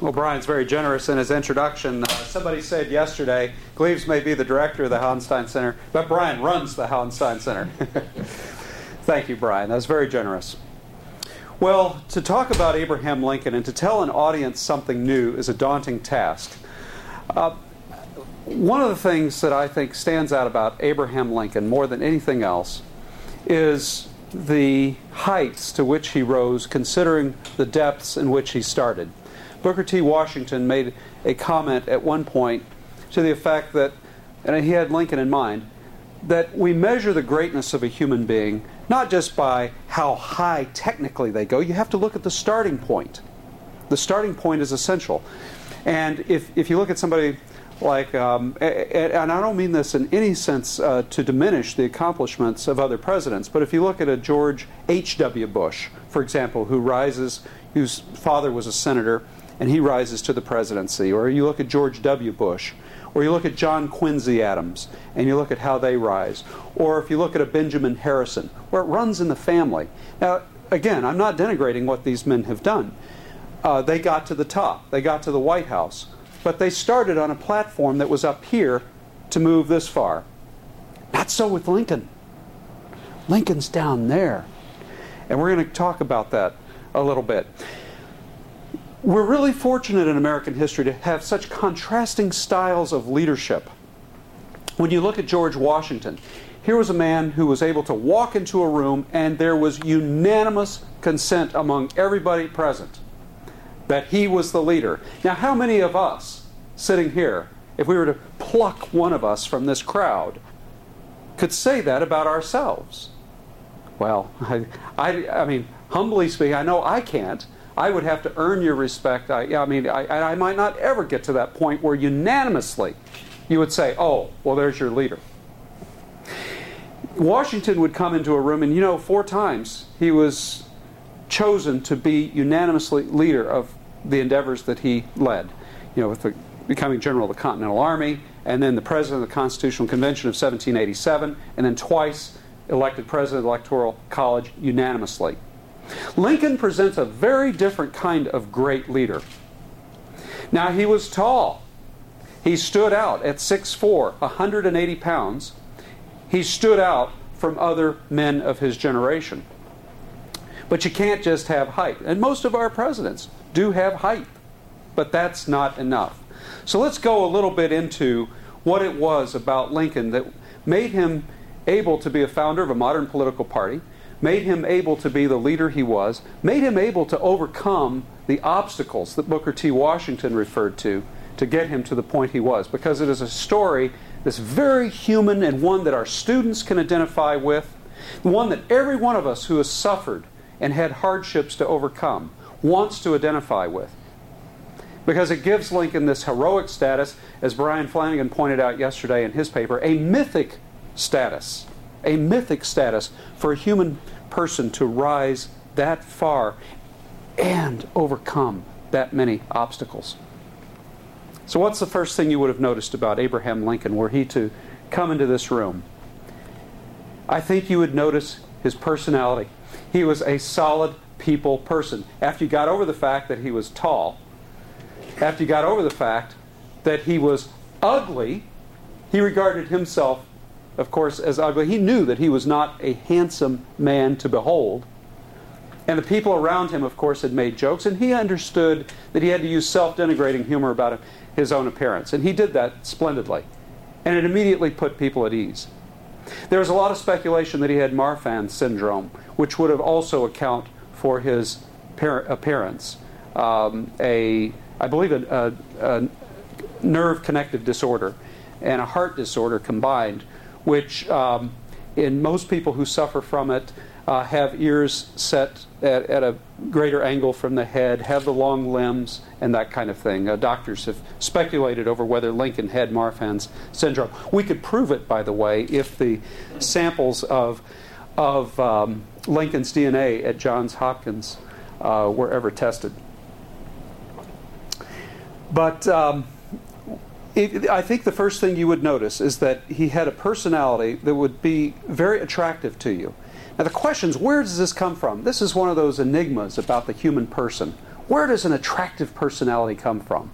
Well, Brian's very generous in his introduction. Uh, somebody said yesterday, Gleaves may be the director of the Hauenstein Center, but Brian runs the Hauenstein Center. Thank you, Brian. That was very generous. Well, to talk about Abraham Lincoln and to tell an audience something new is a daunting task. Uh, one of the things that I think stands out about Abraham Lincoln more than anything else is the heights to which he rose, considering the depths in which he started. Booker T. Washington made a comment at one point to the effect that, and he had Lincoln in mind, that we measure the greatness of a human being not just by how high technically they go, you have to look at the starting point. The starting point is essential. And if, if you look at somebody like, um, and I don't mean this in any sense uh, to diminish the accomplishments of other presidents, but if you look at a George H.W. Bush, for example, who rises, whose father was a senator, and he rises to the presidency, or you look at George W. Bush, or you look at John Quincy Adams and you look at how they rise. Or if you look at a Benjamin Harrison, where it runs in the family. Now, again, I'm not denigrating what these men have done. Uh, they got to the top, they got to the White House. But they started on a platform that was up here to move this far. Not so with Lincoln. Lincoln's down there. And we're going to talk about that a little bit. We're really fortunate in American history to have such contrasting styles of leadership. When you look at George Washington, here was a man who was able to walk into a room and there was unanimous consent among everybody present that he was the leader. Now, how many of us sitting here, if we were to pluck one of us from this crowd, could say that about ourselves? Well, I, I, I mean, humbly speaking, I know I can't. I would have to earn your respect. I, I mean, I, I might not ever get to that point where unanimously you would say, oh, well, there's your leader. Washington would come into a room, and you know, four times he was chosen to be unanimously leader of the endeavors that he led. You know, with the, becoming general of the Continental Army, and then the president of the Constitutional Convention of 1787, and then twice elected president of the Electoral College unanimously. Lincoln presents a very different kind of great leader. Now, he was tall. He stood out at 6'4, 180 pounds. He stood out from other men of his generation. But you can't just have height. And most of our presidents do have height. But that's not enough. So let's go a little bit into what it was about Lincoln that made him able to be a founder of a modern political party, made him able to be the leader he was, made him able to overcome the obstacles that Booker T. Washington referred to to get him to the point he was. Because it is a story that's very human and one that our students can identify with, one that every one of us who has suffered and had hardships to overcome wants to identify with. Because it gives Lincoln this heroic status, as Brian Flanagan pointed out yesterday in his paper, a mythic status a mythic status for a human person to rise that far and overcome that many obstacles. So, what's the first thing you would have noticed about Abraham Lincoln were he to come into this room? I think you would notice his personality. He was a solid people person. After you got over the fact that he was tall, after you got over the fact that he was ugly, he regarded himself of course, as ugly. He knew that he was not a handsome man to behold. And the people around him, of course, had made jokes, and he understood that he had to use self denigrating humor about his own appearance. And he did that splendidly. And it immediately put people at ease. There was a lot of speculation that he had Marfan syndrome, which would have also account for his appearance. Um, a, I believe, a, a, a nerve connective disorder and a heart disorder combined which um, in most people who suffer from it uh, have ears set at, at, a greater angle from the head, have the long limbs, and that kind of thing. Uh, doctors have speculated over whether Lincoln had Marfan's syndrome. We could prove it, by the way, if the samples of, of um, Lincoln's DNA at Johns Hopkins uh, were ever tested. But um, it, I think the first thing you would notice is that he had a personality that would be very attractive to you. Now, the question is where does this come from? This is one of those enigmas about the human person. Where does an attractive personality come from?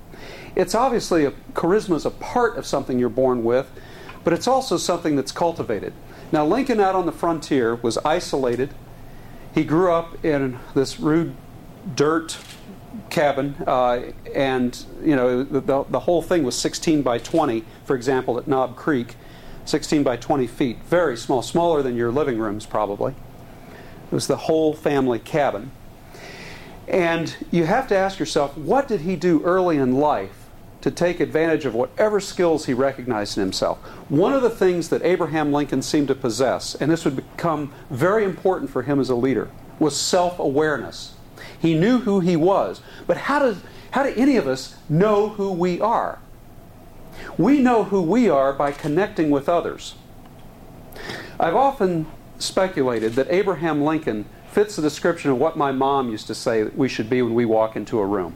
It's obviously a, charisma is a part of something you're born with, but it's also something that's cultivated. Now, Lincoln out on the frontier was isolated. He grew up in this rude dirt cabin, uh, and you know the, the whole thing was 16 by 20. For example, at Knob Creek, 16 by 20 feet, very small, smaller than your living rooms probably. It was the whole family cabin. And you have to ask yourself, what did he do early in life to take advantage of whatever skills he recognized in himself? One of the things that Abraham Lincoln seemed to possess, and this would become very important for him as a leader, was self awareness. He knew who he was. But how, does, how do any of us know who we are? We know who we are by connecting with others. I've often speculated that Abraham Lincoln fits the description of what my mom used to say that we should be when we walk into a room.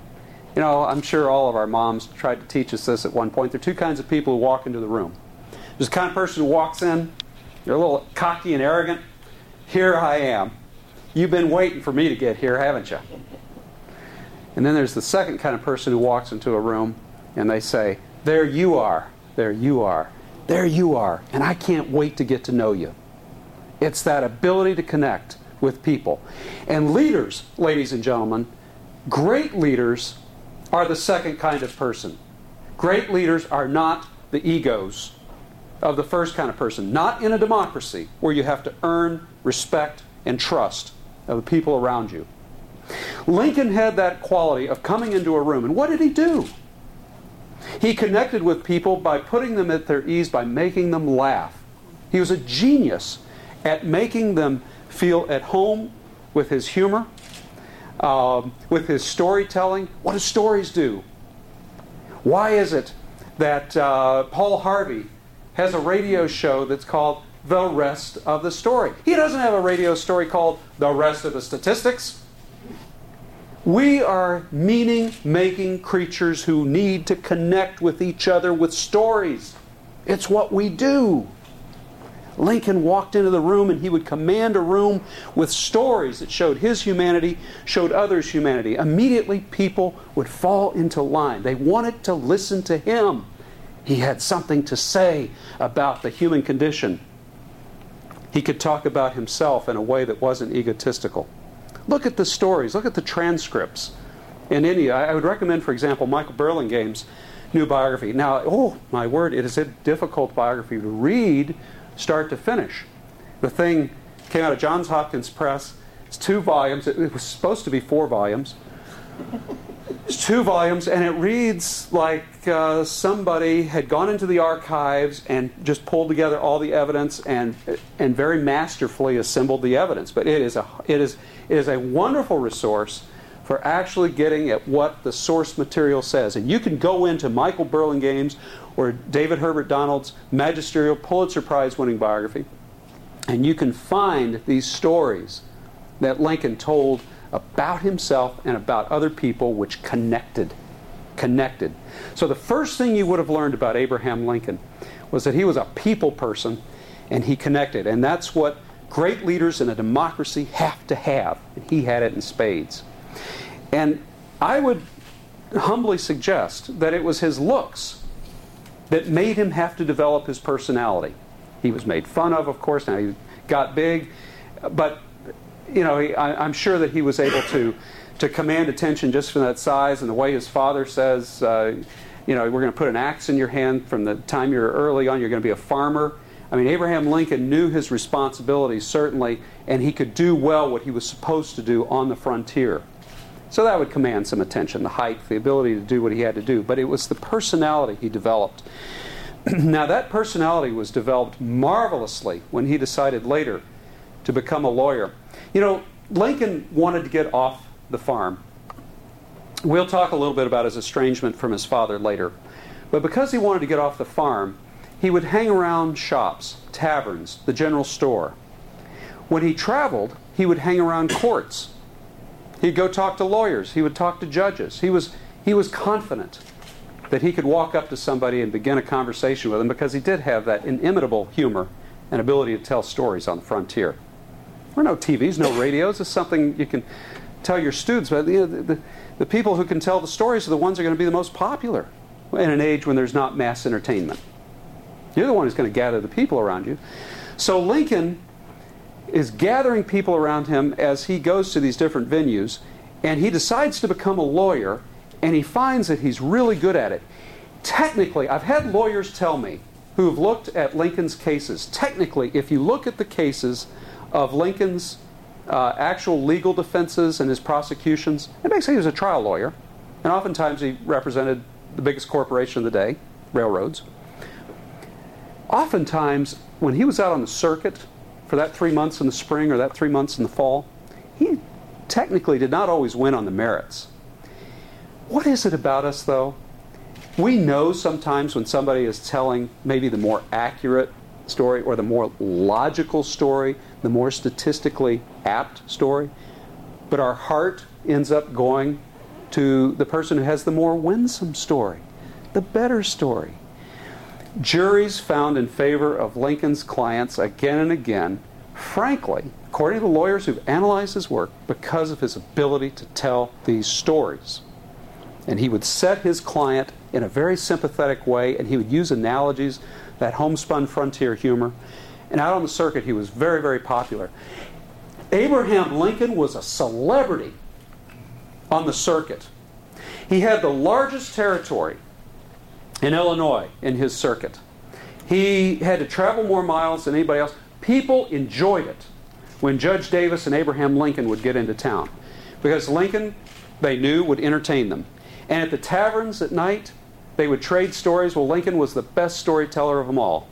You know, I'm sure all of our moms tried to teach us this at one point. There are two kinds of people who walk into the room. There's the kind of person who walks in, they're a little cocky and arrogant. Here I am. You've been waiting for me to get here, haven't you? And then there's the second kind of person who walks into a room and they say, There you are. There you are. There you are. And I can't wait to get to know you. It's that ability to connect with people. And leaders, ladies and gentlemen, great leaders are the second kind of person. Great leaders are not the egos of the first kind of person. Not in a democracy where you have to earn respect and trust of the people around you. Lincoln had that quality of coming into a room, and what did he do? He connected with people by putting them at their ease, by making them laugh. He was a genius at making them feel at home with his humor, um, with his storytelling. What do stories do? Why is it that uh, Paul Harvey has a radio show that's called The Rest of the Story? He doesn't have a radio story called The Rest of the Statistics. We are meaning making creatures who need to connect with each other with stories. It's what we do. Lincoln walked into the room and he would command a room with stories that showed his humanity, showed others' humanity. Immediately, people would fall into line. They wanted to listen to him. He had something to say about the human condition. He could talk about himself in a way that wasn't egotistical. Look at the stories, look at the transcripts. In India, I would recommend, for example, Michael Burlingame's new biography. Now, oh my word, it is a difficult biography to read start to finish. The thing came out of Johns Hopkins Press. It's two volumes. It, was supposed to be four volumes. It's two volumes, and it reads like uh, somebody had gone into the archives and just pulled together all the evidence and and very masterfully assembled the evidence. But it is a it is it is a wonderful resource for actually getting at what the source material says. And you can go into Michael Burlingame's or David Herbert Donald's magisterial Pulitzer Prize winning biography, and you can find these stories that Lincoln told about himself and about other people which connected. Connected. So the first thing you would have learned about Abraham Lincoln was that he was a people person and he connected. And that's what great leaders in a democracy have to have. And he had it in spades. And I would humbly suggest that it was his looks that made him have to develop his personality. He was made fun of, of course, now he got big, but you know, he, I, am sure that he was able to to command attention just from that size and the way his father says, uh, you know, we're going to put an axe in your hand from the time you're early on. You're going to be a farmer. I mean, Abraham Lincoln knew his responsibilities certainly, and he could do well what he was supposed to do on the frontier. So that would command some attention the height, the ability to do what he had to do. But it was the personality he developed. now, that personality was developed marvelously when he decided later to become a lawyer. You know, Lincoln wanted to get off the farm. We'll talk a little bit about his estrangement from his father later. But because he wanted to get off the farm, he would hang around shops, taverns, the general store. When he traveled, he would hang around courts He'd go talk to lawyers. He would talk to judges. He was, he was confident that he could walk up to somebody and begin a conversation with them because he did have that inimitable humor and ability to tell stories on the frontier. There were no TVs, no radios. It's something you can tell your students, but you know, the, the, the people who can tell the stories are the ones who are going to be the most popular in an age when there's not mass entertainment. You're the one who's going to gather the people around you. So Lincoln is gathering people around him as he goes to these different venues, and he decides to become a lawyer, and he finds that he's really good at it. Technically, I've had lawyers tell me who have looked at Lincoln's cases. Technically, if you look at the cases of Lincoln's uh, actual legal defenses and his prosecutions, it makes he was a trial lawyer, and oftentimes he represented the biggest corporation of the day, railroads. Oftentimes, when he was out on the circuit for that three months in the spring or that three months in the fall, he technically did not always win on the merits. What is it about us, though? We know sometimes when somebody is telling maybe the more accurate story or the more logical story, the more statistically apt story, but our heart ends up going to the person who has the more winsome story, the better story. Juries found in favor of Lincoln's clients again and again, frankly, according to the lawyers who've analyzed his work, because of his ability to tell these stories. And he would set his client in a very sympathetic way, and he would use analogies, that homespun frontier humor. And out on the circuit, he was very, very popular. Abraham Lincoln was a celebrity on the circuit. He had the largest territory in Illinois in his circuit. He had to travel more miles than anybody else. People enjoyed it when Judge Davis and Abraham Lincoln would get into town because Lincoln, they knew, would entertain them. And at the taverns at night, they would trade stories. Well, Lincoln was the best storyteller of them all.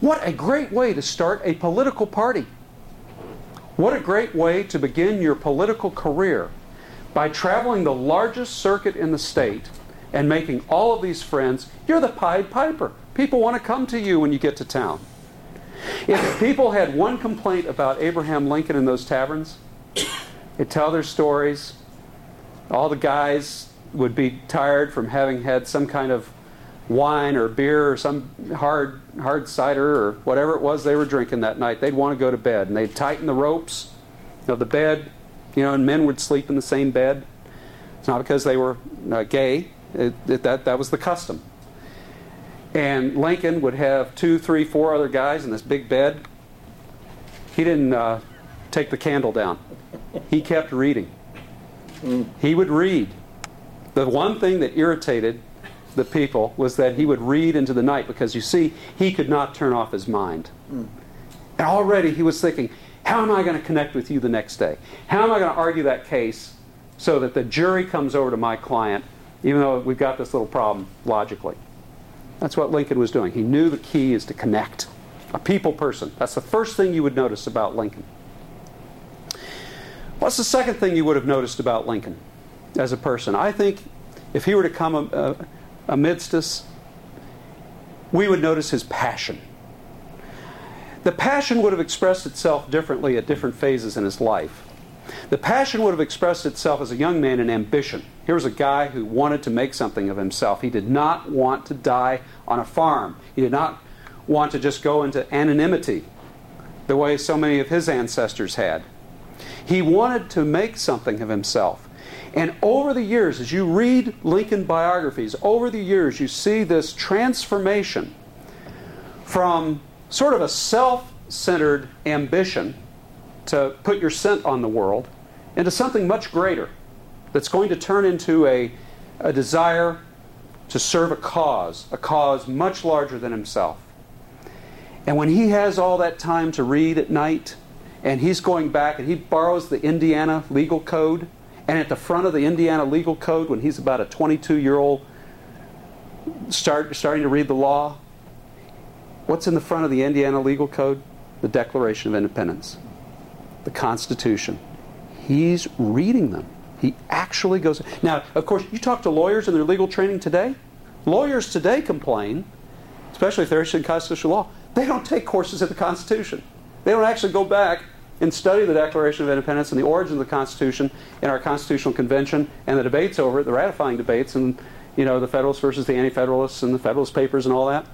What a great way to start a political party! What a great way to begin your political career by traveling the largest circuit in the state and making all of these friends, you're the Pied Piper. People want to come to you when you get to town. If people had one complaint about Abraham Lincoln in those taverns, they'd tell their stories. All the guys would be tired from having had some kind of wine or beer or some hard hard cider or whatever it was they were drinking that night. They'd want to go to bed and they'd tighten the ropes of the bed, you know, and men would sleep in the same bed. It's not because they were uh, gay. It, it, that, that was the custom. And Lincoln would have two, three, four other guys in this big bed. He didn't uh, take the candle down, he kept reading. Mm. He would read. The one thing that irritated the people was that he would read into the night because you see, he could not turn off his mind. Mm. And already he was thinking, how am I going to connect with you the next day? How am I going to argue that case so that the jury comes over to my client even though we've got this little problem logically. That's what Lincoln was doing. He knew the key is to connect. A people person. That's the first thing you would notice about Lincoln. What's the second thing you would have noticed about Lincoln as a person? I think if he were to come uh, amidst us, we would notice his passion. The passion would have expressed itself differently at different phases in his life. The passion would have expressed itself as a young man in ambition. Here was a guy who wanted to make something of himself. He did not want to die on a farm. He did not want to just go into anonymity the way so many of his ancestors had. He wanted to make something of himself. And over the years, as you read Lincoln biographies, over the years you see this transformation from sort of a self centered ambition to put your scent on the world into something much greater that's going to turn into a, a desire to serve a cause, a cause much larger than himself. And when he has all that time to read at night, and he's going back and he borrows the Indiana legal code, and at the front of the Indiana legal code, when he's about a 22 year old start, starting to read the law, what's in the front of the Indiana legal code? The Declaration of Independence the Constitution. He's reading them. He actually goes. Now, of course, you talk to lawyers in their legal training today. Lawyers today complain, especially if they're interested in constitutional law, they don't take courses in the Constitution. They don't actually go back and study the Declaration of Independence and the origin of the Constitution in our Constitutional Convention and the debates over it, the ratifying debates, and you know the Federalists versus the Anti-Federalists and the Federalist Papers and all that.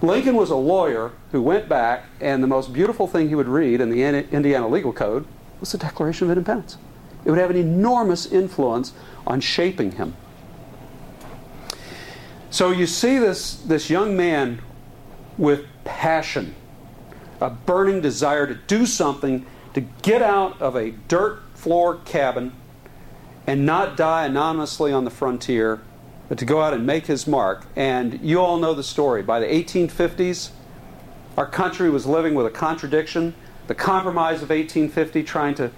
Lincoln was a lawyer who went back, and the most beautiful thing he would read in the Indiana Legal Code was the Declaration of Independence. It would have an enormous influence on shaping him. So you see this, this young man with passion, a burning desire to do something, to get out of a dirt floor cabin and not die anonymously on the frontier, but to go out and make his mark. And you all know the story. By the 1850s, our country was living with a contradiction. The Compromise of 1850 trying to,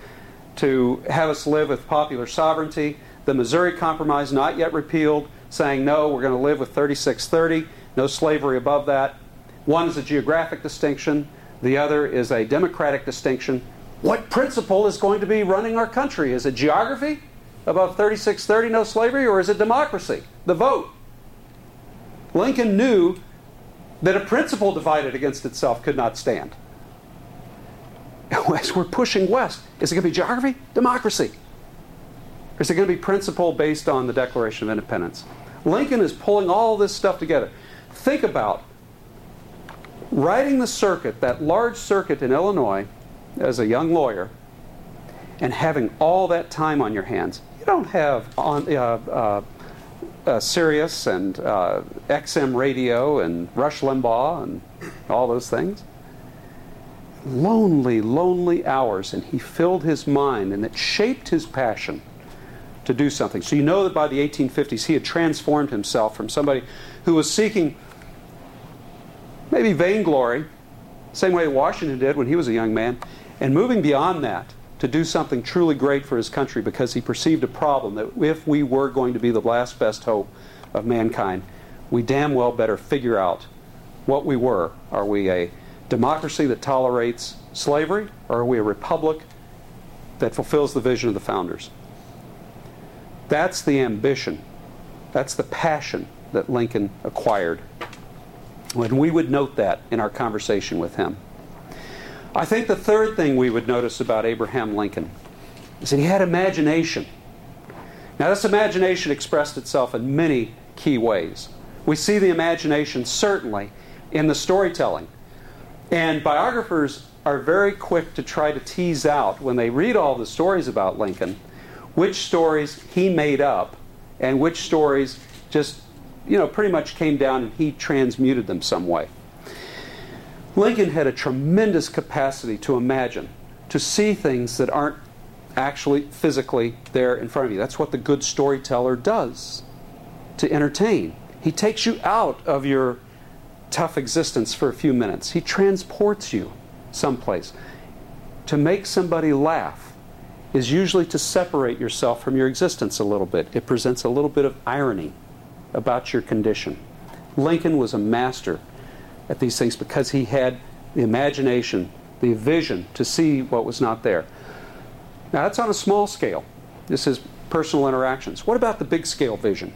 to have us live with popular sovereignty. The Missouri Compromise, not yet repealed, saying no, we're going to live with 3630, no slavery above that. One is a geographic distinction, the other is a democratic distinction. What principle is going to be running our country? Is it geography above 3630, no slavery, or is it democracy, the vote? Lincoln knew that a principle divided against itself could not stand. As we're pushing west, is it going to be geography? Democracy. Or is it going to be principle based on the Declaration of Independence? Lincoln is pulling all this stuff together. Think about riding the circuit, that large circuit in Illinois, as a young lawyer, and having all that time on your hands. You don't have on uh, uh, uh, Sirius and uh, XM radio and Rush Limbaugh and all those things. Lonely, lonely hours, and he filled his mind, and it shaped his passion to do something. So you know that by the 1850s he had transformed himself from somebody who was seeking maybe vainglory, same way Washington did when he was a young man, and moving beyond that to do something truly great for his country because he perceived a problem that if we were going to be the last best hope of mankind, we damn well better figure out what we were. Are we a democracy that tolerates slavery, or are we a republic that fulfills the vision of the founders? That's the ambition. That's the passion that Lincoln acquired. When we would note that in our conversation with him. I think the third thing we would notice about Abraham Lincoln is that he had imagination. Now, this imagination expressed itself in many key ways. We see the imagination certainly in the storytelling. And biographers are very quick to try to tease out, when they read all the stories about Lincoln, which stories he made up and which stories just, you know, pretty much came down and he transmuted them some way. Lincoln had a tremendous capacity to imagine, to see things that aren't actually physically there in front of you. That's what the good storyteller does to entertain. He takes you out of your tough existence for a few minutes, he transports you someplace. To make somebody laugh is usually to separate yourself from your existence a little bit. It presents a little bit of irony about your condition. Lincoln was a master at these things because he had the imagination, the vision to see what was not there. Now, that's on a small scale. This is personal interactions. What about the big scale vision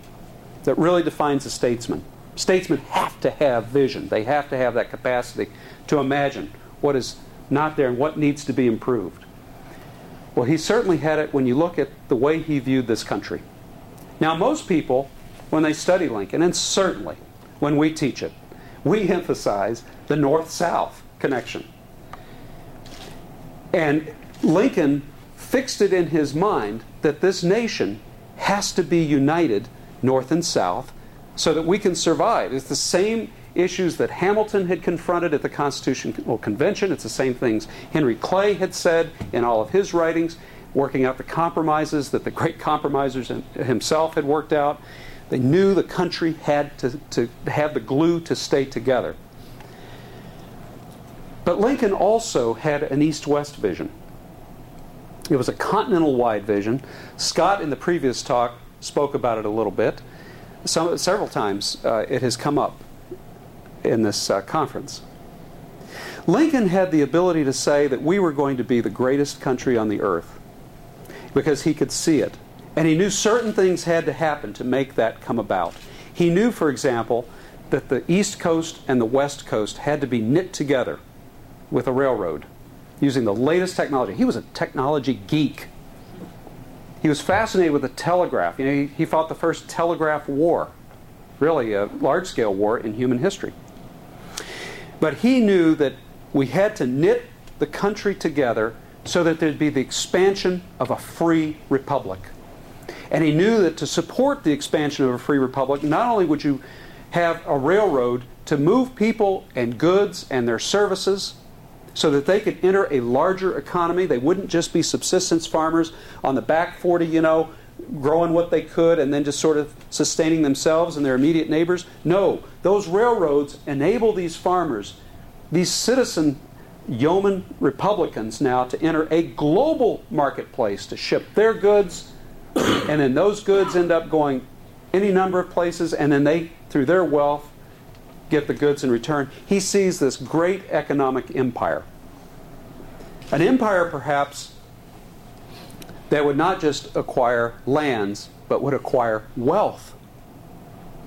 that really defines a statesman? Statesmen have to have vision, they have to have that capacity to imagine what is not there and what needs to be improved. Well, he certainly had it when you look at the way he viewed this country. Now, most people, when they study Lincoln, and certainly when we teach it, we emphasize the North South connection. And Lincoln fixed it in his mind that this nation has to be united, North and South, so that we can survive. It's the same issues that Hamilton had confronted at the Constitutional Convention. It's the same things Henry Clay had said in all of his writings, working out the compromises that the great compromisers himself had worked out. They knew the country had to, to have the glue to stay together. But Lincoln also had an east west vision. It was a continental wide vision. Scott, in the previous talk, spoke about it a little bit. Some, several times uh, it has come up in this uh, conference. Lincoln had the ability to say that we were going to be the greatest country on the earth because he could see it. And he knew certain things had to happen to make that come about. He knew, for example, that the East Coast and the West Coast had to be knit together with a railroad using the latest technology. He was a technology geek. He was fascinated with the telegraph. You know, he, he fought the first telegraph war, really a large scale war in human history. But he knew that we had to knit the country together so that there'd be the expansion of a free republic. And he knew that to support the expansion of a free republic, not only would you have a railroad to move people and goods and their services so that they could enter a larger economy. They wouldn't just be subsistence farmers on the back 40, you know, growing what they could and then just sort of sustaining themselves and their immediate neighbors. No, those railroads enable these farmers, these citizen yeoman republicans now to enter a global marketplace to ship their goods and then those goods end up going any number of places and then they through their wealth get the goods in return. He sees this great economic empire. An empire perhaps that would not just acquire lands but would acquire wealth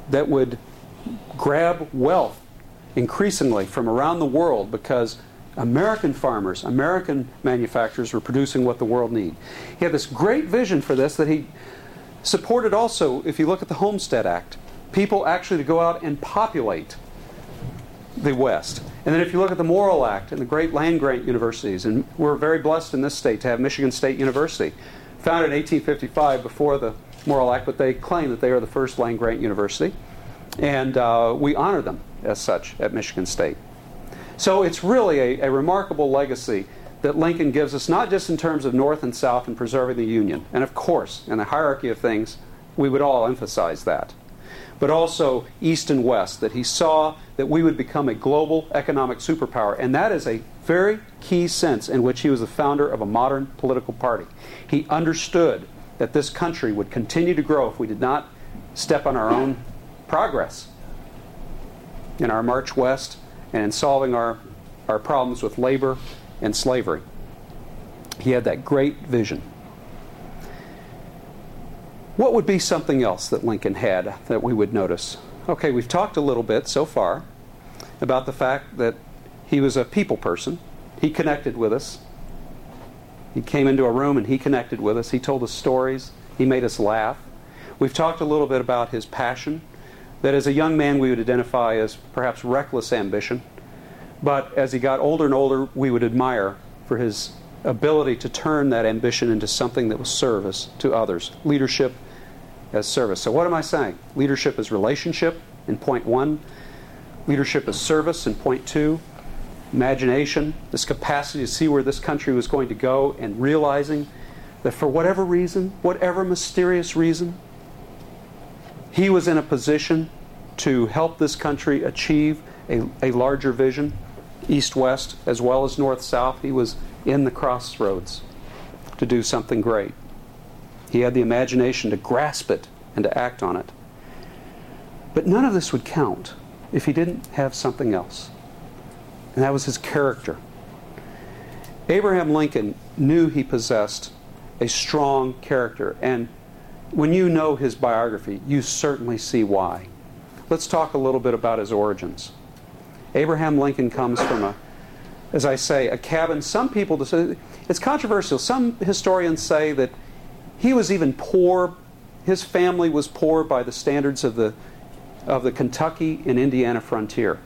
that would grab wealth increasingly from around the world because American farmers, American manufacturers were producing what the world needed. He had this great vision for this that he supported also, if you look at the Homestead Act, people actually to go out and populate the West. And then if you look at the Morrill Act and the great land grant universities, and we're very blessed in this state to have Michigan State University, founded in 1855 before the Morrill Act, but they claim that they are the first land grant university. And uh, we honor them as such at Michigan State. So it's really a, a, remarkable legacy that Lincoln gives us, not just in terms of North and South and preserving the Union. And of course, in the hierarchy of things, we would all emphasize that. But also East and West, that he saw that we would become a global economic superpower. And that is a very key sense in which he was the founder of a modern political party. He understood that this country would continue to grow if we did not step on our own progress in our march west and in solving our, our problems with labor and slavery. He had that great vision. What would be something else that Lincoln had that we would notice? Okay, we've talked a little bit so far about the fact that he was a people person. He connected with us. He came into a room and he connected with us. He told us stories. He made us laugh. We've talked a little bit about his passion that as a young man we would identify as perhaps reckless ambition, but as he got older and older, we would admire for his ability to turn that ambition into something that was service to others. Leadership as service. So, what am I saying? Leadership is relationship in point one, leadership is service in point two, imagination, this capacity to see where this country was going to go, and realizing that for whatever reason, whatever mysterious reason, he was in a position to help this country achieve a, a larger vision, east west as well as north south. He was in the crossroads to do something great. He had the imagination to grasp it and to act on it. But none of this would count if he didn't have something else. And that was his character. Abraham Lincoln knew he possessed a strong character. And when you know his biography, you certainly see why. Let's talk a little bit about his origins. Abraham Lincoln comes from a, as I say, a cabin. Some people, it's controversial. Some historians say that he was even poor. His family was poor by the standards of the, of the Kentucky and Indiana frontier.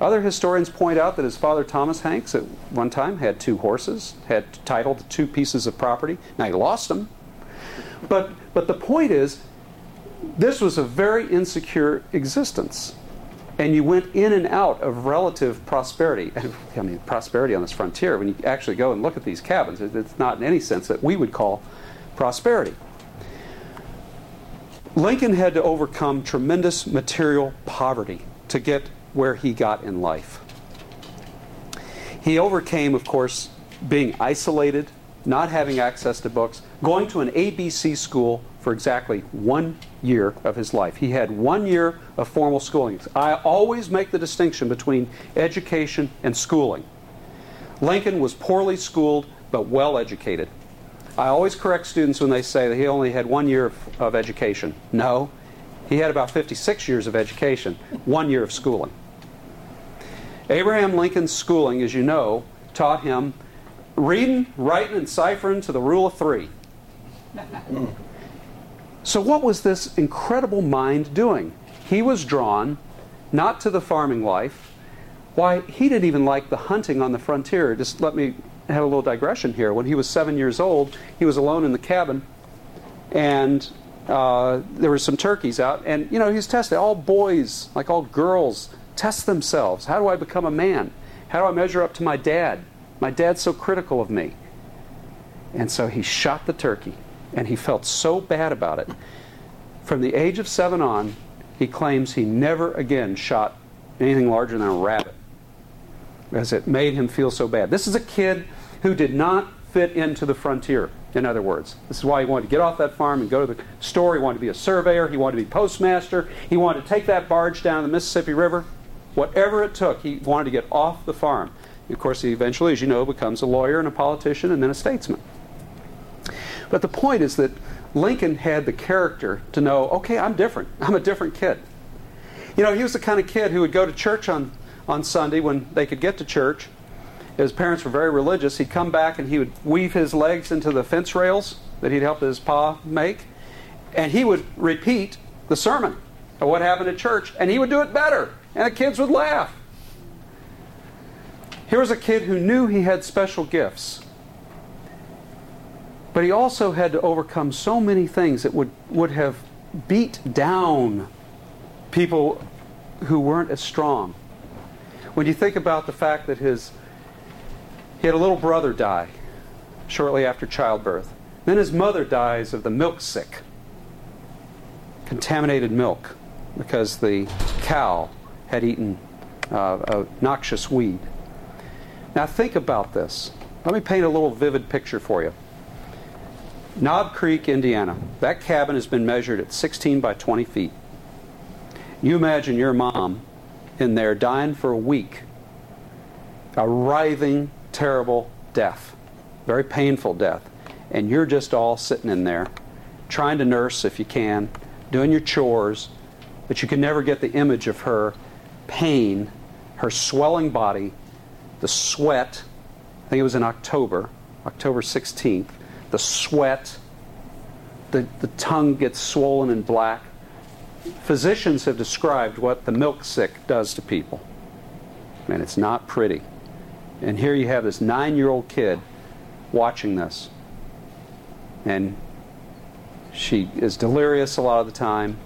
Other historians point out that his father, Thomas Hanks, at one time had two horses, had title to two pieces of property. Now he lost them. But, but the point is, this was a very insecure existence. And you went in and out of relative prosperity. I mean, prosperity on this frontier, when you actually go and look at these cabins, it's not in any sense that we would call prosperity. Lincoln had to overcome tremendous material poverty to get where he got in life. He overcame, of course, being isolated, not having access to books, going to an ABC school for exactly one year of his life. He had one year of formal schooling. I always make the distinction between education and schooling. Lincoln was poorly schooled but well educated. I always correct students when they say that he only had one year of, of education. No, he had about 56 years of education, one year of schooling. Abraham Lincoln's schooling, as you know, taught him reading, writing, and ciphering to the rule of three. So, what was this incredible mind doing? He was drawn not to the farming life. Why, he didn't even like the hunting on the frontier. Just let me have a little digression here. When he was seven years old, he was alone in the cabin, and uh, there were some turkeys out, and you know he's testing. All boys, like all girls, test themselves. How do I become a man? How do I measure up to my dad? My dad's so critical of me. And so he shot the turkey, and he felt so bad about it. From the age of seven on, he claims he never again shot anything larger than a rabbit, as it made him feel so bad. This is a kid who did not fit into the frontier, in other words. This is why he wanted to get off that farm and go to the store. He wanted to be a surveyor, he wanted to be postmaster, he wanted to take that barge down the Mississippi River. Whatever it took, he wanted to get off the farm. Of course, he eventually, as you know, becomes a lawyer and a politician and then a statesman. But the point is that Lincoln had the character to know, okay, I'm different. I'm a different kid. You know, he was the kind of kid who would go to church on, on Sunday when they could get to church. His parents were very religious. He'd come back and he would weave his legs into the fence rails that he'd helped his pa make. And he would repeat the sermon of what happened at church. And he would do it better. And the kids would laugh. Here was a kid who knew he had special gifts. But he also had to overcome so many things that would, would have beat down people who weren't as strong. When you think about the fact that his he had a little brother die shortly after childbirth. Then his mother dies of the milk sick, contaminated milk, because the cow had eaten uh, a noxious weed. Now think about this. Let me paint a little vivid picture for you. Knob Creek, Indiana. That cabin has been measured at 16 by 20 feet. You imagine your mom in there dying for a week, a writhing, terrible death, very painful death, and you're just all sitting in there trying to nurse if you can, doing your chores, but you can never get the image of her pain, her swelling body, the sweat. I think it was in October, October 16th the sweat, the, the tongue gets swollen and black. Physicians have described what the milk sick does to people. And it's not pretty. And here you have this nine year old kid watching this. And she is delirious a lot of the time.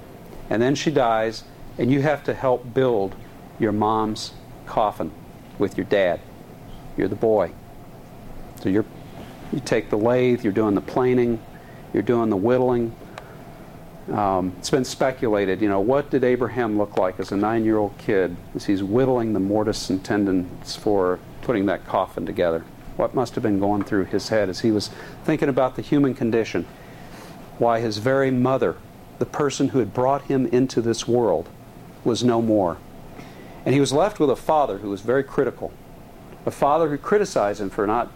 And then she dies, and you have to help build your mom's coffin with your dad. You're the boy. So you're you take the lathe, you're doing the planing, you're doing the whittling. Um, it's been speculated, you know, what did Abraham look like as a nine year old kid as he's whittling the mortise and tenons for putting that coffin together? What must have been going through his head as he was thinking about the human condition? Why his very mother, the person who had brought him into this world, was no more. And he was left with a father who was very critical, a father who criticized him for not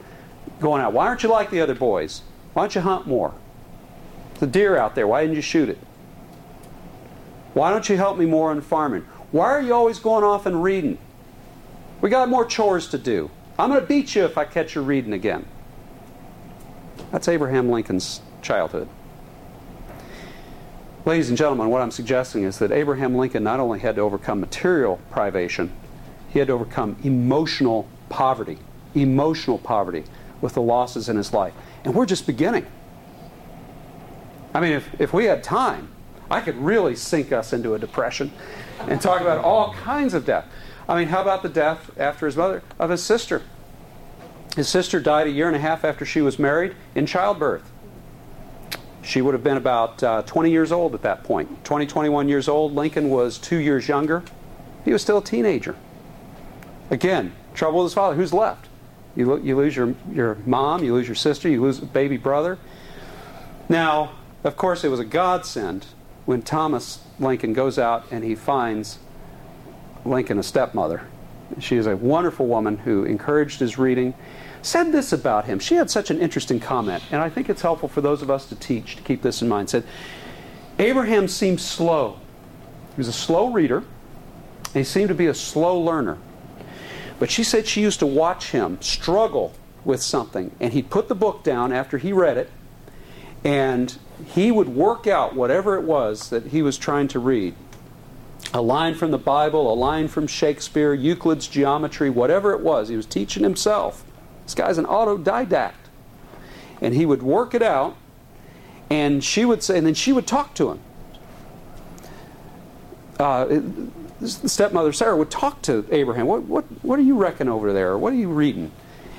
going out. Why aren't you like the other boys? Why don't you hunt more? The deer out there, why didn't you shoot it? Why don't you help me more in farming? Why are you always going off and reading? We got more chores to do. I'm going to beat you if I catch you reading again. That's Abraham Lincoln's childhood. Ladies and gentlemen, what I'm suggesting is that Abraham Lincoln not only had to overcome material privation, he had to overcome emotional poverty. Emotional poverty with the losses in his life. And we're just beginning. I mean, if, if we had time, I could really sink us into a depression and talk about all kinds of death. I mean, how about the death after his mother of his sister? His sister died a year and a half after she was married in childbirth. She would have been about uh, 20 years old at that point. 20, 21 years old. Lincoln was two years younger. He was still a teenager. Again, trouble with his father. Who's left? You, lo- you lose your, your mom, you lose your sister, you lose a baby brother. Now, of course, it was a godsend when Thomas Lincoln goes out and he finds Lincoln a stepmother. She is a wonderful woman who encouraged his reading. Said this about him. She had such an interesting comment, and I think it's helpful for those of us to teach to keep this in mind. Said, Abraham seemed slow. He was a slow reader, he seemed to be a slow learner. But she said she used to watch him struggle with something, and he'd put the book down after he read it, and he would work out whatever it was that he was trying to read. A line from the Bible, a line from Shakespeare, Euclid's geometry, whatever it was, he was teaching himself. This guy's an autodidact. And he would work it out, and she would say, and then she would talk to him. Uh, the stepmother Sarah would talk to Abraham. What, what, what do you reckon over there? What are you reading?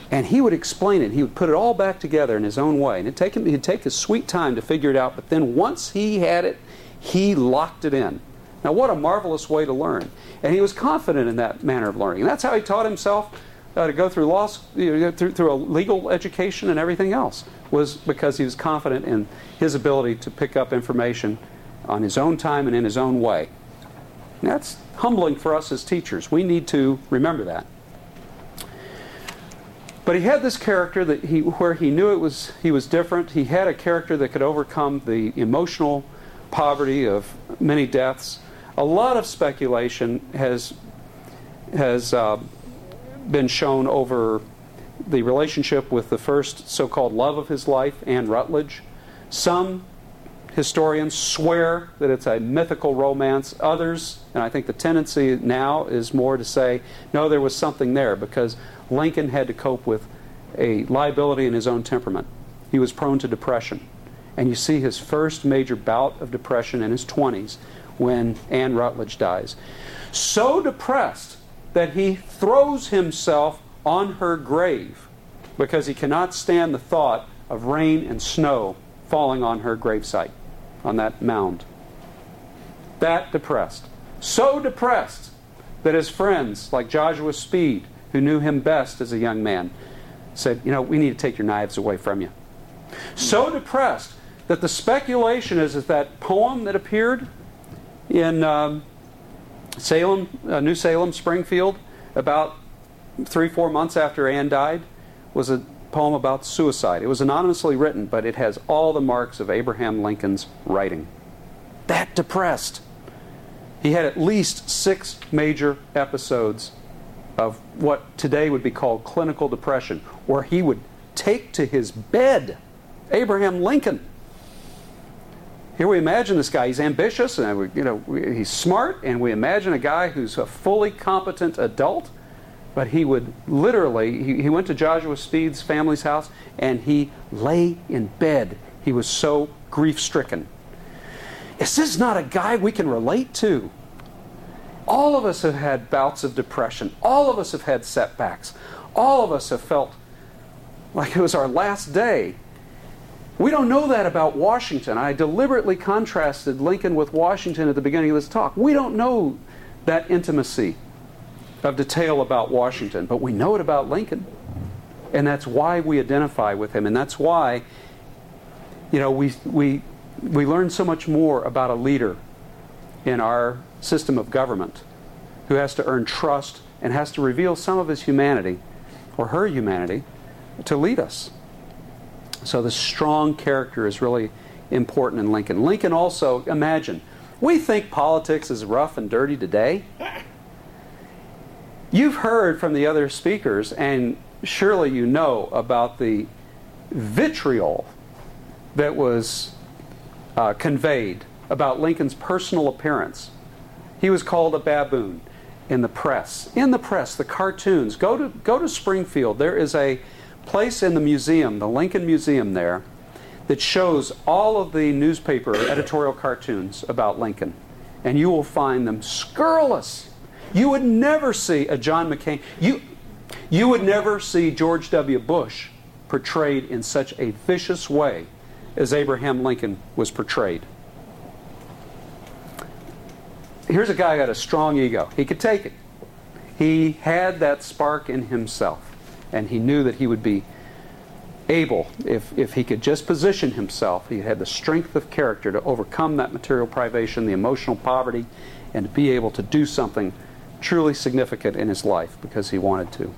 And he would explain it. He would put it all back together in his own way. And it'd take him, he'd take his sweet time to figure it out. But then once he had it, he locked it in. Now, what a marvelous way to learn. And he was confident in that manner of learning. And that's how he taught himself uh, to go through law, you know, through, through a legal education and everything else, was because he was confident in his ability to pick up information on his own time and in his own way. That's humbling for us as teachers. We need to remember that. But he had this character that he, where he knew it was he was different. He had a character that could overcome the emotional poverty of many deaths. A lot of speculation has has uh, been shown over the relationship with the first so-called love of his life, Anne Rutledge. Some historians swear that it's a mythical romance. Others, and I think the tendency now is more to say, no, there was something there because Lincoln had to cope with a liability in his own temperament. He was prone to depression. And you see his first major bout of depression in his 20s when Anne Rutledge dies. So depressed that he throws himself on her grave because he cannot stand the thought of rain and snow falling on her gravesite, on that mound. That depressed. So depressed that his friends, like Joshua Speed, who knew him best as a young man, said, You know, we need to take your knives away from you. So depressed that the speculation is that that poem that appeared in um, Salem, uh, New Salem, Springfield, about three, four months after Anne died, was a poem about suicide. It was anonymously written, but it has all the marks of Abraham Lincoln's writing. That depressed. He had at least six major episodes of what today would be called clinical depression, where he would take to his bed Abraham Lincoln. Here we imagine this guy. He's ambitious and you know he's smart, and we imagine a guy who's a fully competent adult. But he would literally. He, he went to Joshua Speed's family's house and he lay in bed. He was so grief stricken. Is this not a guy we can relate to? All of us have had bouts of depression. All of us have had setbacks. All of us have felt like it was our last day. We don't know that about Washington. I deliberately contrasted Lincoln with Washington at the beginning of this talk. We don't know that intimacy of detail about Washington, but we know it about Lincoln. And that's why we identify with him. And that's why, you know, we, we, we learn so much more about a leader in our system of government who has to earn trust and has to reveal some of his humanity or her humanity to lead us. So the strong character is really important in Lincoln. Lincoln also, imagine, we think politics is rough and dirty today. You've heard from the other speakers, and surely you know about the vitriol that was uh, conveyed about Lincoln's personal appearance. He was called a baboon in the press. In the press, the cartoons. Go to, go to Springfield. There is a place in the museum, the Lincoln Museum there, that shows all of the newspaper editorial cartoons about Lincoln. And you will find them scurrilous. You would never see a John McCain. You, you would never see George W. Bush portrayed in such a vicious way as Abraham Lincoln was portrayed. Here's a guy who had a strong ego. He could take it. He had that spark in himself and he knew that he would be able, if, if he could just position himself, he had the strength of character to overcome that material privation, the emotional poverty, and to be able to do something truly significant in his life because he wanted to.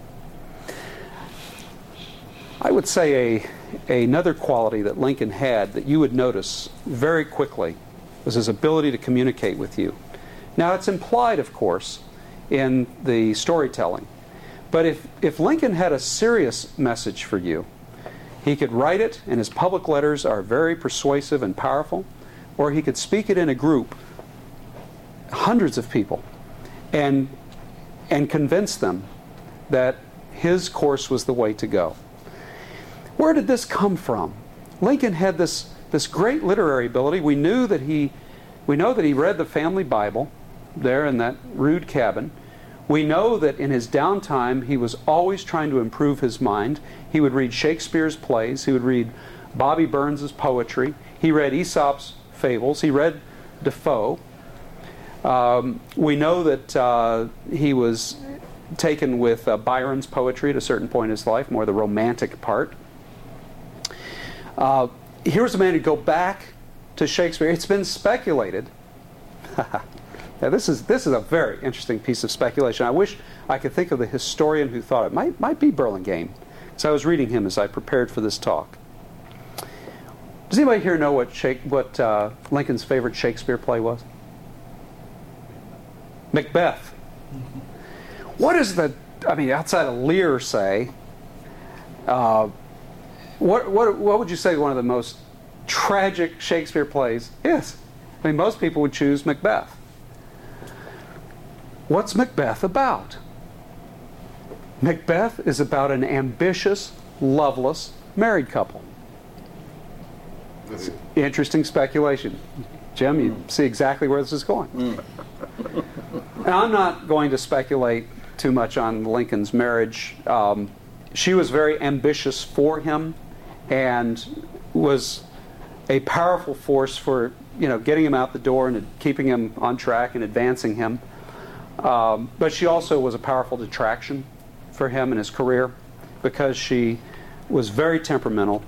I would say a, another quality that Lincoln had that you would notice very quickly was his ability to communicate with you. Now, it's implied, of course, in the storytelling. But if, if Lincoln had a serious message for you, he could write it, and his public letters are very persuasive and powerful, or he could speak it in a group, hundreds of people, and, and convince them that his course was the way to go. Where did this come from? Lincoln had this, this great literary ability. We knew that he, we know that he read the family Bible there in that rude cabin. We know that in his downtime he was always trying to improve his mind. He would read Shakespeare's plays, he would read Bobby Burns's poetry, he read Aesop's fables, he read Defoe. Um, we know that uh, he was taken with uh, Byron's poetry at a certain point in his life, more the romantic part. Uh, here's a man who go back to Shakespeare. It's been speculated. now this is this is a very interesting piece of speculation. I wish I could think of the historian who thought it might might be Burlingame. So I was reading him as I prepared for this talk. Does anybody here know what, what uh, Lincoln's favorite Shakespeare play was? Macbeth. What the, I mean, outside of Lear say, uh, what, what, what would you say one of the most tragic Shakespeare plays is? I mean, most people would choose Macbeth. What's Macbeth about? Macbeth is about an ambitious, loveless married couple. Interesting speculation. Jim, you mm. see exactly where this is going. Now, I'm not going to speculate too much on Lincoln's marriage. Um, she was very ambitious for him and was a powerful force for you know getting him out the door and keeping him on track and advancing him. Um, but she also was a powerful detraction for him in his career because she was very temperamental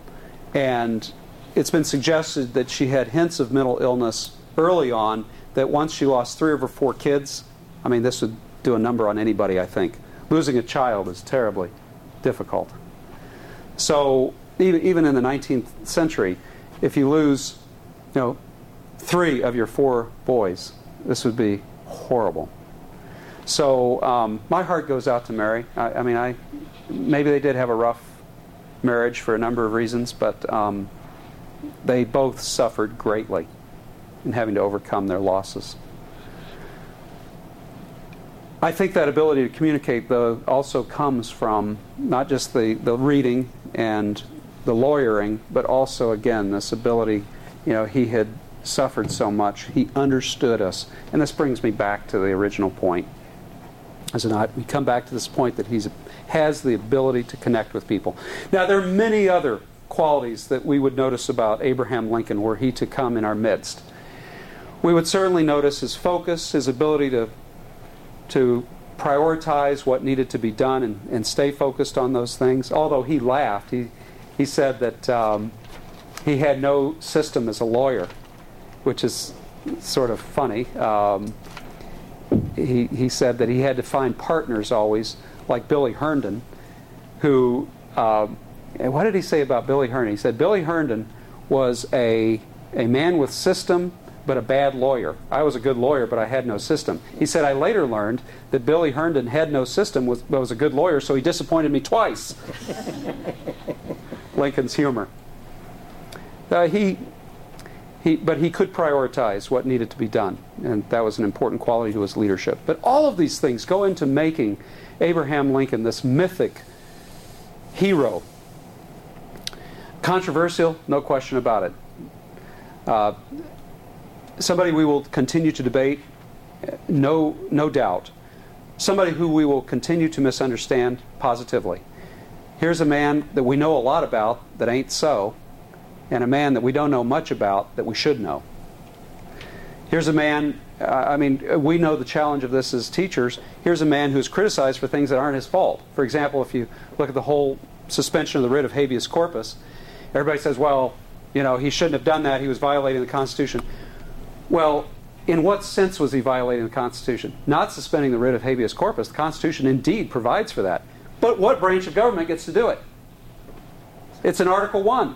and it's been suggested that she had hints of mental illness early on that once she lost three of her four kids i mean this would do a number on anybody i think losing a child is terribly difficult so even, even in the 19th century if you lose you know three of your four boys this would be horrible so um, my heart goes out to Mary. I, I, mean, I maybe they did have a rough marriage for a number of reasons, but um, they both suffered greatly in having to overcome their losses. I think that ability to communicate, though, also comes from not just the, the reading and the lawyering, but also, again, this ability. You know, he had suffered so much, he understood us. And this brings me back to the original point as not, we come back to this point that he has the ability to connect with people. Now, there are many other qualities that we would notice about Abraham Lincoln were he to come in our midst. We would certainly notice his focus, his ability to, to prioritize what needed to be done and, and stay focused on those things. Although he laughed, he, he said that um, he had no system as a lawyer, which is sort of funny. Um, he, he said that he had to find partners always, like Billy Herndon, who, uh, what did he say about Billy Herndon? He said Billy Herndon was a, a man with system, but a bad lawyer. I was a good lawyer, but I had no system. He said, I later learned that Billy Herndon had no system, but was a good lawyer, so he disappointed me twice. Lincoln's humor. Uh, he he, but he could prioritize what needed to be done, and that was an important quality to his leadership. But all of these things go into making Abraham Lincoln this mythic hero. Controversial, no question about it. Uh, somebody we will continue to debate, no, no doubt. Somebody who we will continue to misunderstand positively. Here's a man that we know a lot about that ain't so, and a man that we don't know much about that we should know. Here's a man, I mean, we know the challenge of this as teachers. Here's a man who's criticized for things that aren't his fault. For example, if you look at the whole suspension of the writ of habeas corpus, everybody says, well, you know, he shouldn't have done that, he was violating the Constitution. Well, in what sense was he violating the Constitution? Not suspending the writ of habeas corpus. The Constitution indeed provides for that. But what branch of government gets to do it? It's in Article 1.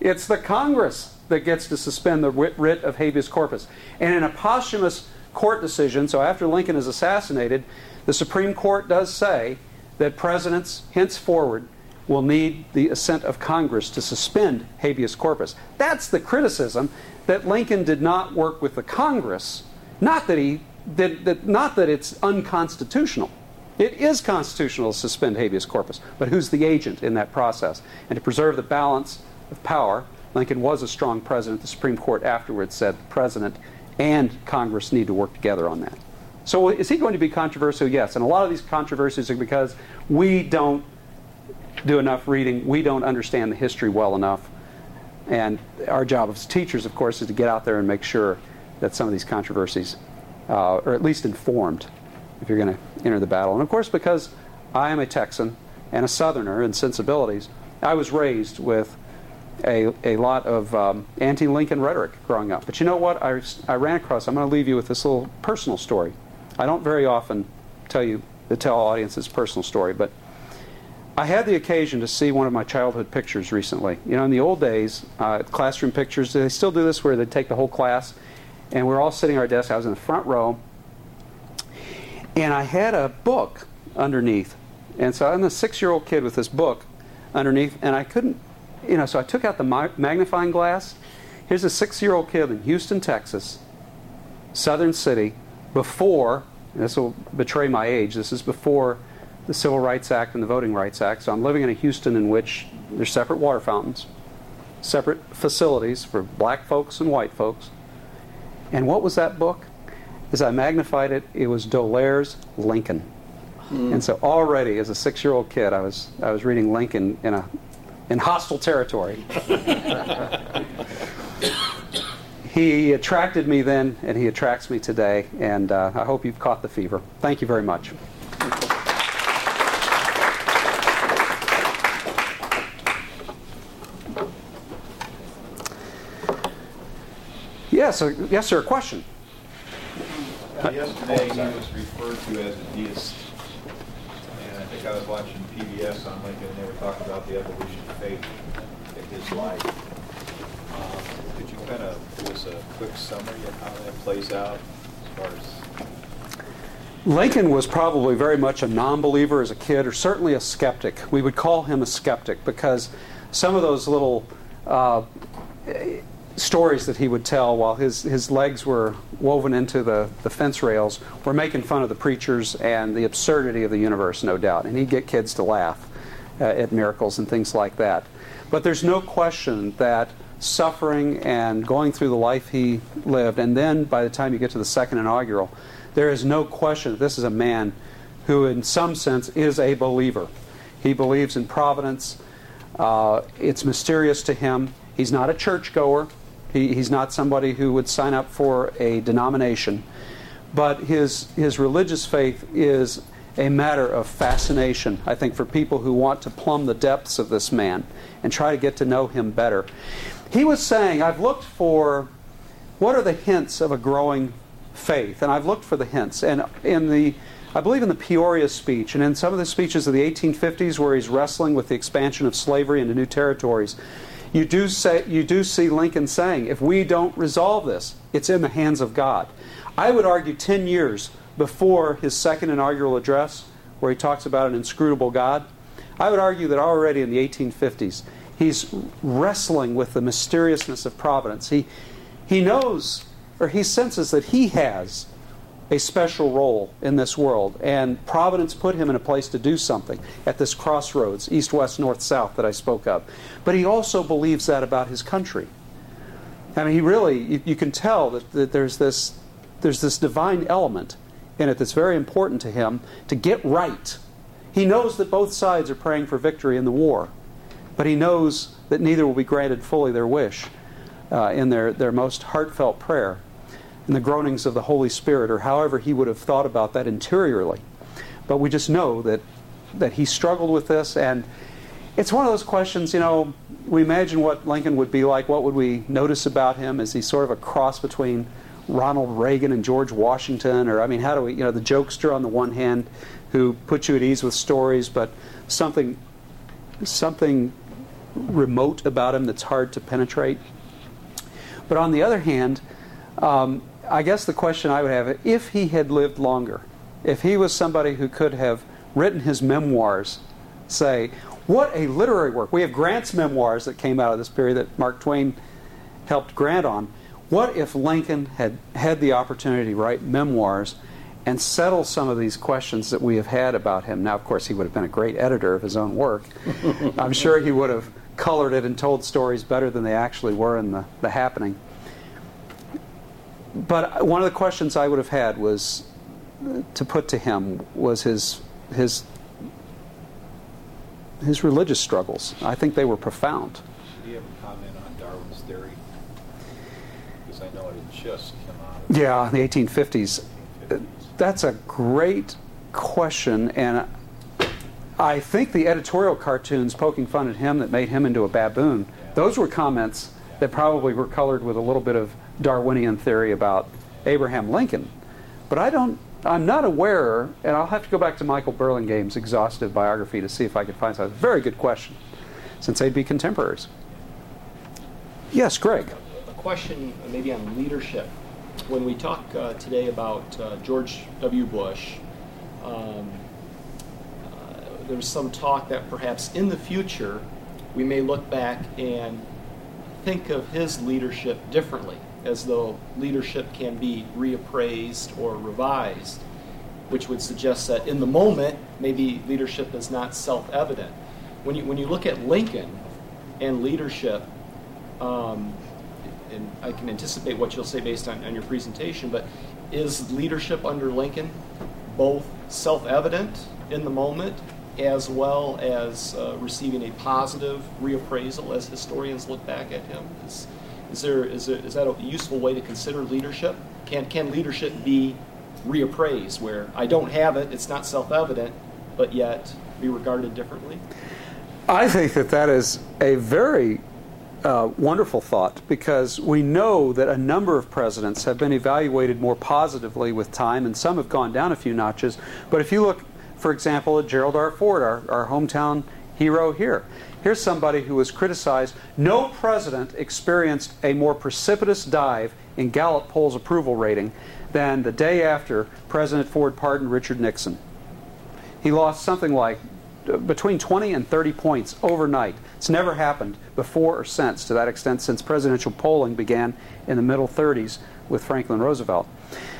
It's the Congress that gets to suspend the writ of habeas corpus. And in a posthumous court decision, so after Lincoln is assassinated, the Supreme Court does say that presidents henceforward will need the assent of Congress to suspend habeas corpus. That's the criticism that Lincoln did not work with the Congress, not that he did that, not that it's unconstitutional. It is constitutional to suspend habeas corpus, but who's the agent in that process? And to preserve the balance of power, Lincoln was a strong president. The Supreme Court afterwards said the president and Congress need to work together on that. So is he going to be controversial? Yes. And a lot of these controversies are because we don't do enough reading, we don't understand the history well enough. And our job as teachers, of course, is to get out there and make sure that some of these controversies uh, are at least informed if you're going to enter the battle. And of course, because I am a Texan and a Southerner in sensibilities, I was raised with a, a lot of um, anti Lincoln rhetoric growing up. But you know what? I, I ran across, I'm going to leave you with this little personal story. I don't very often tell you, the tell audiences personal story, but I had the occasion to see one of my childhood pictures recently. You know, in the old days, uh, classroom pictures, they still do this where they take the whole class and we're all sitting at our desks. I was in the front row, and I had a book underneath. And so I'm a six year old kid with this book underneath, and I couldn't, you know, so I took out the magnifying glass. Here's a six year old kid in Houston, Texas, Southern City, before, this will betray my age, this is before the Civil Rights Act and the Voting Rights Act. So I'm living in a Houston in which there's separate water fountains, separate facilities for black folks and white folks. And what was that book? As I magnified it, it was D'Aulaire's Lincoln. Mm. And so already as a six-year-old kid, I was I was reading Lincoln in a in hostile territory. he attracted me then, and he attracts me today. And uh, I hope you've caught the fever. Thank you very much. Yes, sir. Yes, sir. Question. Uh, yesterday, he was referred to as a deist, and I think I was watching PBS on Lincoln, and they were talking about the evolution of faith in his life. Um, could you kind of give us a quick summary of how that plays out as far as Lincoln was probably very much a non believer as a kid, or certainly a skeptic. We would call him a skeptic because some of those little uh, stories that he would tell while his, his legs were woven into the, the fence rails were making fun of the preachers and the absurdity of the universe, no doubt. And he'd get kids to laugh uh, at miracles and things like that. But there's no question that suffering and going through the life he lived, and then by the time you get to the second inaugural, there is no question that this is a man who, in some sense, is a believer. He believes in providence. Uh, it's mysterious to him. He's not a churchgoer. He, he's not somebody who would sign up for a denomination. But his, his religious faith is a matter of fascination, I think, for people who want to plumb the depths of this man and try to get to know him better. He was saying, I've looked for what are the hints of a growing faith, and I've looked for the hints. And in the I believe in the Peoria speech and in some of the speeches of the 1850s where he's wrestling with the expansion of slavery into new territories, you do, say, you do see Lincoln saying, if we don't resolve this, it's in the hands of God. I would argue 10 years before his second inaugural address, where he talks about an inscrutable God, I would argue that already in the 1850s, he's wrestling with the mysteriousness of providence. He, he knows, or he senses that he has a special role in this world. And Providence put him in a place to do something at this crossroads, east, west, north, south, that I spoke of. But he also believes that about his country. I mean, he really, you, you can tell that, that there's, this, there's this divine element in it that's very important to him to get right. He knows that both sides are praying for victory in the war, but he knows that neither will be granted fully their wish uh, in their, their most heartfelt prayer and the groanings of the Holy Spirit, or however he would have thought about that interiorly. But we just know that, that he struggled with this, and it's one of those questions, you know, we imagine what Lincoln would be like. What would we notice about him? Is he sort of a cross between Ronald Reagan and George Washington? Or, I mean, how do we, you know, the jokester on the one hand who puts you at ease with stories, but something, something remote about him that's hard to penetrate? But on the other hand, um, I guess the question I would have if he had lived longer, if he was somebody who could have written his memoirs, say, what a literary work. We have Grant's memoirs that came out of this period that Mark Twain helped Grant on. What if Lincoln had had the opportunity to write memoirs and settle some of these questions that we have had about him. Now, of course, he would have been a great editor of his own work. I'm sure he would have colored it and told stories better than they actually were in the, the happening. But one of the questions I would have had was to put to him was his his his religious struggles. I think they were profound. Did he ever comment on Darwin's theory? Because I know it had just come out. Yeah, the 1850s. That's a great question, and I think the editorial cartoons poking fun at him that made him into a baboon, those were comments that probably were colored with a little bit of Darwinian theory about Abraham Lincoln. But I don't I'm not aware, and I'll have to go back to Michael Burlingame's exhaustive biography to see if I can find something. Very good question, since they'd be contemporaries. Yes, Greg. A question maybe on leadership. When we talk uh, today about uh, George W. Bush, um, uh, there's some talk that perhaps in the future we may look back and think of his leadership differently as though leadership can be reappraised or revised, which would suggest that in the moment, maybe leadership is not self evident. When you, when you look at Lincoln and leadership, um, and I can anticipate what you'll say based on, on your presentation, but is leadership under Lincoln both self evident in the moment as well as uh, receiving a positive reappraisal as historians look back at him? Is, is there is, there, is that a useful way to consider leadership? Can can leadership be reappraised where I don't have it, it's not self-evident, but yet be regarded differently? I think that that is a very uh, wonderful thought because we know that a number of presidents have been evaluated more positively with time, and some have gone down a few notches. But if you look, for example, at Gerald R. Ford, our, our hometown hero here, Here's somebody who was criticized. No president experienced a more precipitous dive in Gallup poll's approval rating than the day after President Ford pardoned Richard Nixon. He lost something like uh, between 20 and 30 points overnight. It's never happened before or since to that extent since presidential polling began in the middle 30s with Franklin Roosevelt.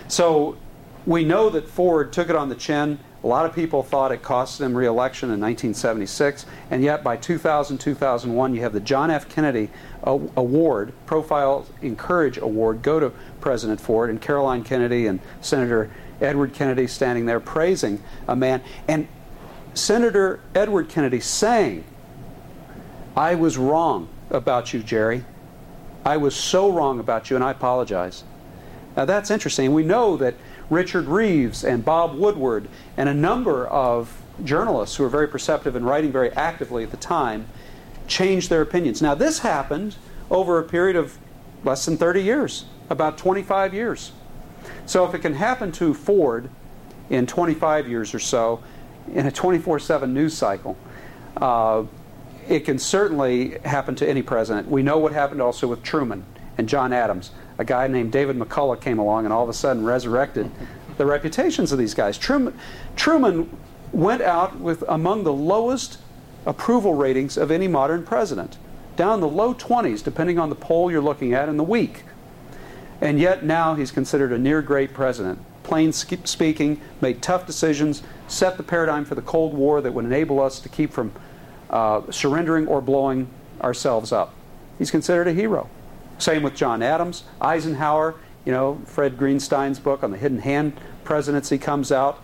So we know that Ford took it on the chin. A lot of people thought it cost him reelection in 1976, and yet by 2000 2001, you have the John F. Kennedy Award, Profile in Courage Award, go to President Ford, and Caroline Kennedy and Senator Edward Kennedy standing there praising a man. And Senator Edward Kennedy saying, I was wrong about you, Jerry. I was so wrong about you, and I apologize. Now that's interesting. We know that Richard Reeves and Bob Woodward and a number of journalists who were very perceptive and writing very actively at the time changed their opinions. Now, this happened over a period of less than 30 years, about 25 years. So, if it can happen to Ford in 25 years or so, in a 24 7 news cycle, uh, it can certainly happen to any president. We know what happened also with Truman and John Adams a guy named David McCullough came along and all of a sudden resurrected the reputations of these guys. Truman, Truman went out with among the lowest approval ratings of any modern president, down the low 20s, depending on the poll you're looking at in the week. And yet now he's considered a near great president. Plain speaking, made tough decisions, set the paradigm for the Cold War that would enable us to keep from uh, surrendering or blowing ourselves up. He's considered a hero. Same with John Adams, Eisenhower. You know, Fred Greenstein's book on the hidden hand presidency comes out.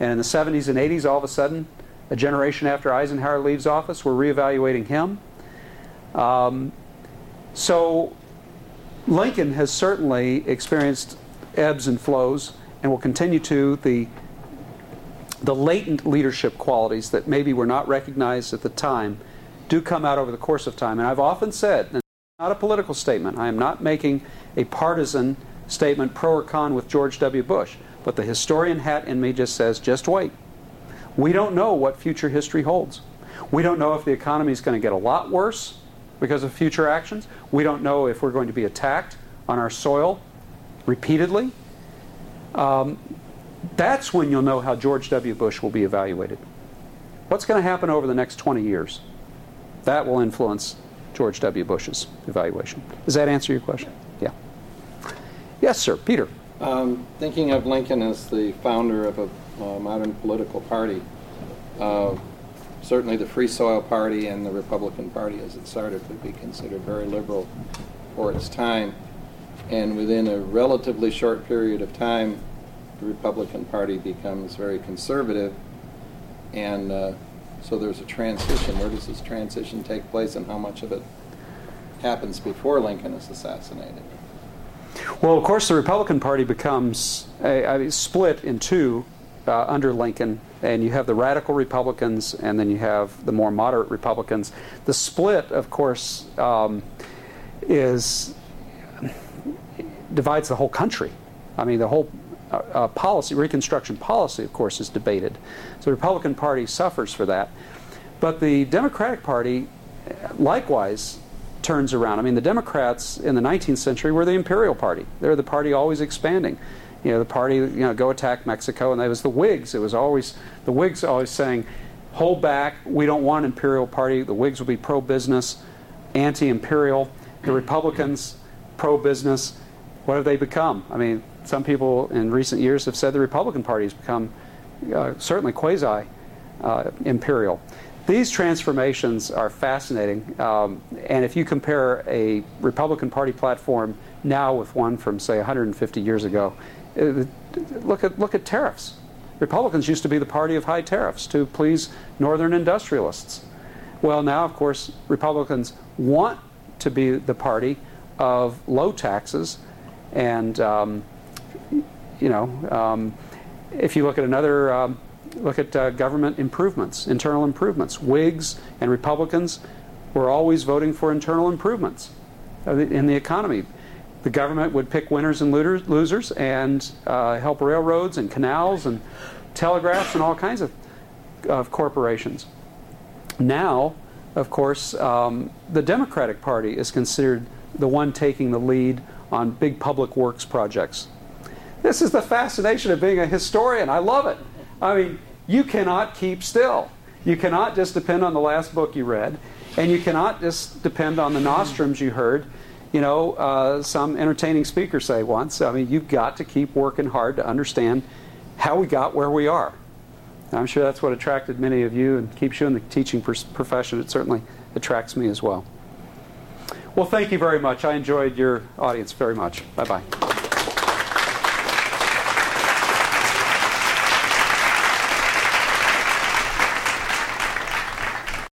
And in the 70s and 80s, all of a sudden, a generation after Eisenhower leaves office, we're reevaluating him. Um, so Lincoln has certainly experienced ebbs and flows and will continue to. The, the latent leadership qualities that maybe were not recognized at the time do come out over the course of time. And I've often said, not a political statement. I am not making a partisan statement pro or con with George W. Bush. But the historian hat in me just says, just wait. We don't know what future history holds. We don't know if the economy is going to get a lot worse because of future actions. We don't know if we're going to be attacked on our soil repeatedly. Um, that's when you'll know how George W. Bush will be evaluated. What's going to happen over the next 20 years? That will influence George W. Bush's evaluation. Does that answer your question? Yeah. Yes, sir. Peter. Um, thinking of Lincoln as the founder of a uh, modern political party, uh, certainly the Free Soil Party and the Republican Party as it started would be considered very liberal for its time. And within a relatively short period of time, the Republican Party becomes very conservative. And uh, so there's a transition. Where does this transition take place and how much of it happens before Lincoln is assassinated? Well, of course, the Republican Party becomes a, mean, split in two uh, under Lincoln, and you have the radical Republicans, and then you have the more moderate Republicans. The split, of course, um, is divides the whole country. I mean, the whole uh, uh, policy, Reconstruction policy, of course, is debated. So the Republican Party suffers for that. But the Democratic Party, likewise, turns around. I mean, the Democrats in the 19th century were the imperial party. they're the party always expanding. You know, the party, you know, go attack Mexico, and it was the Whigs. It was always the Whigs always saying, hold back. We don't want an imperial party. The Whigs will be pro-business, anti-imperial. The Republicans, pro-business. What have they become? I mean, some people in recent years have said the Republican Party has become uh, certainly quasi-imperial. Uh, these transformations are fascinating, um, and if you compare a Republican Party platform now with one from, say, 150 years ago, uh, look at look at tariffs. Republicans used to be the party of high tariffs to please northern industrialists. Well, now, of course, Republicans want to be the party of low taxes, and um, you know, um, if you look at another um, look at uh, government improvements, internal improvements. Whigs and Republicans were always voting for internal improvements in the economy. The government would pick winners and losers and uh, help railroads and canals and telegraphs and all kinds of, of corporations. Now, of course, um, the Democratic Party is considered the one taking the lead on big public works projects. This is the fascination of being a historian. I love it. I mean, you cannot keep still. You cannot just depend on the last book you read, and you cannot just depend on the nostrums you heard. You know, uh, some entertaining speaker say once. I mean, you've got to keep working hard to understand how we got where we are. I'm sure that's what attracted many of you and keeps you in the teaching profession. It certainly attracts me as well. Well, thank you very much. I enjoyed your audience very much. Bye bye.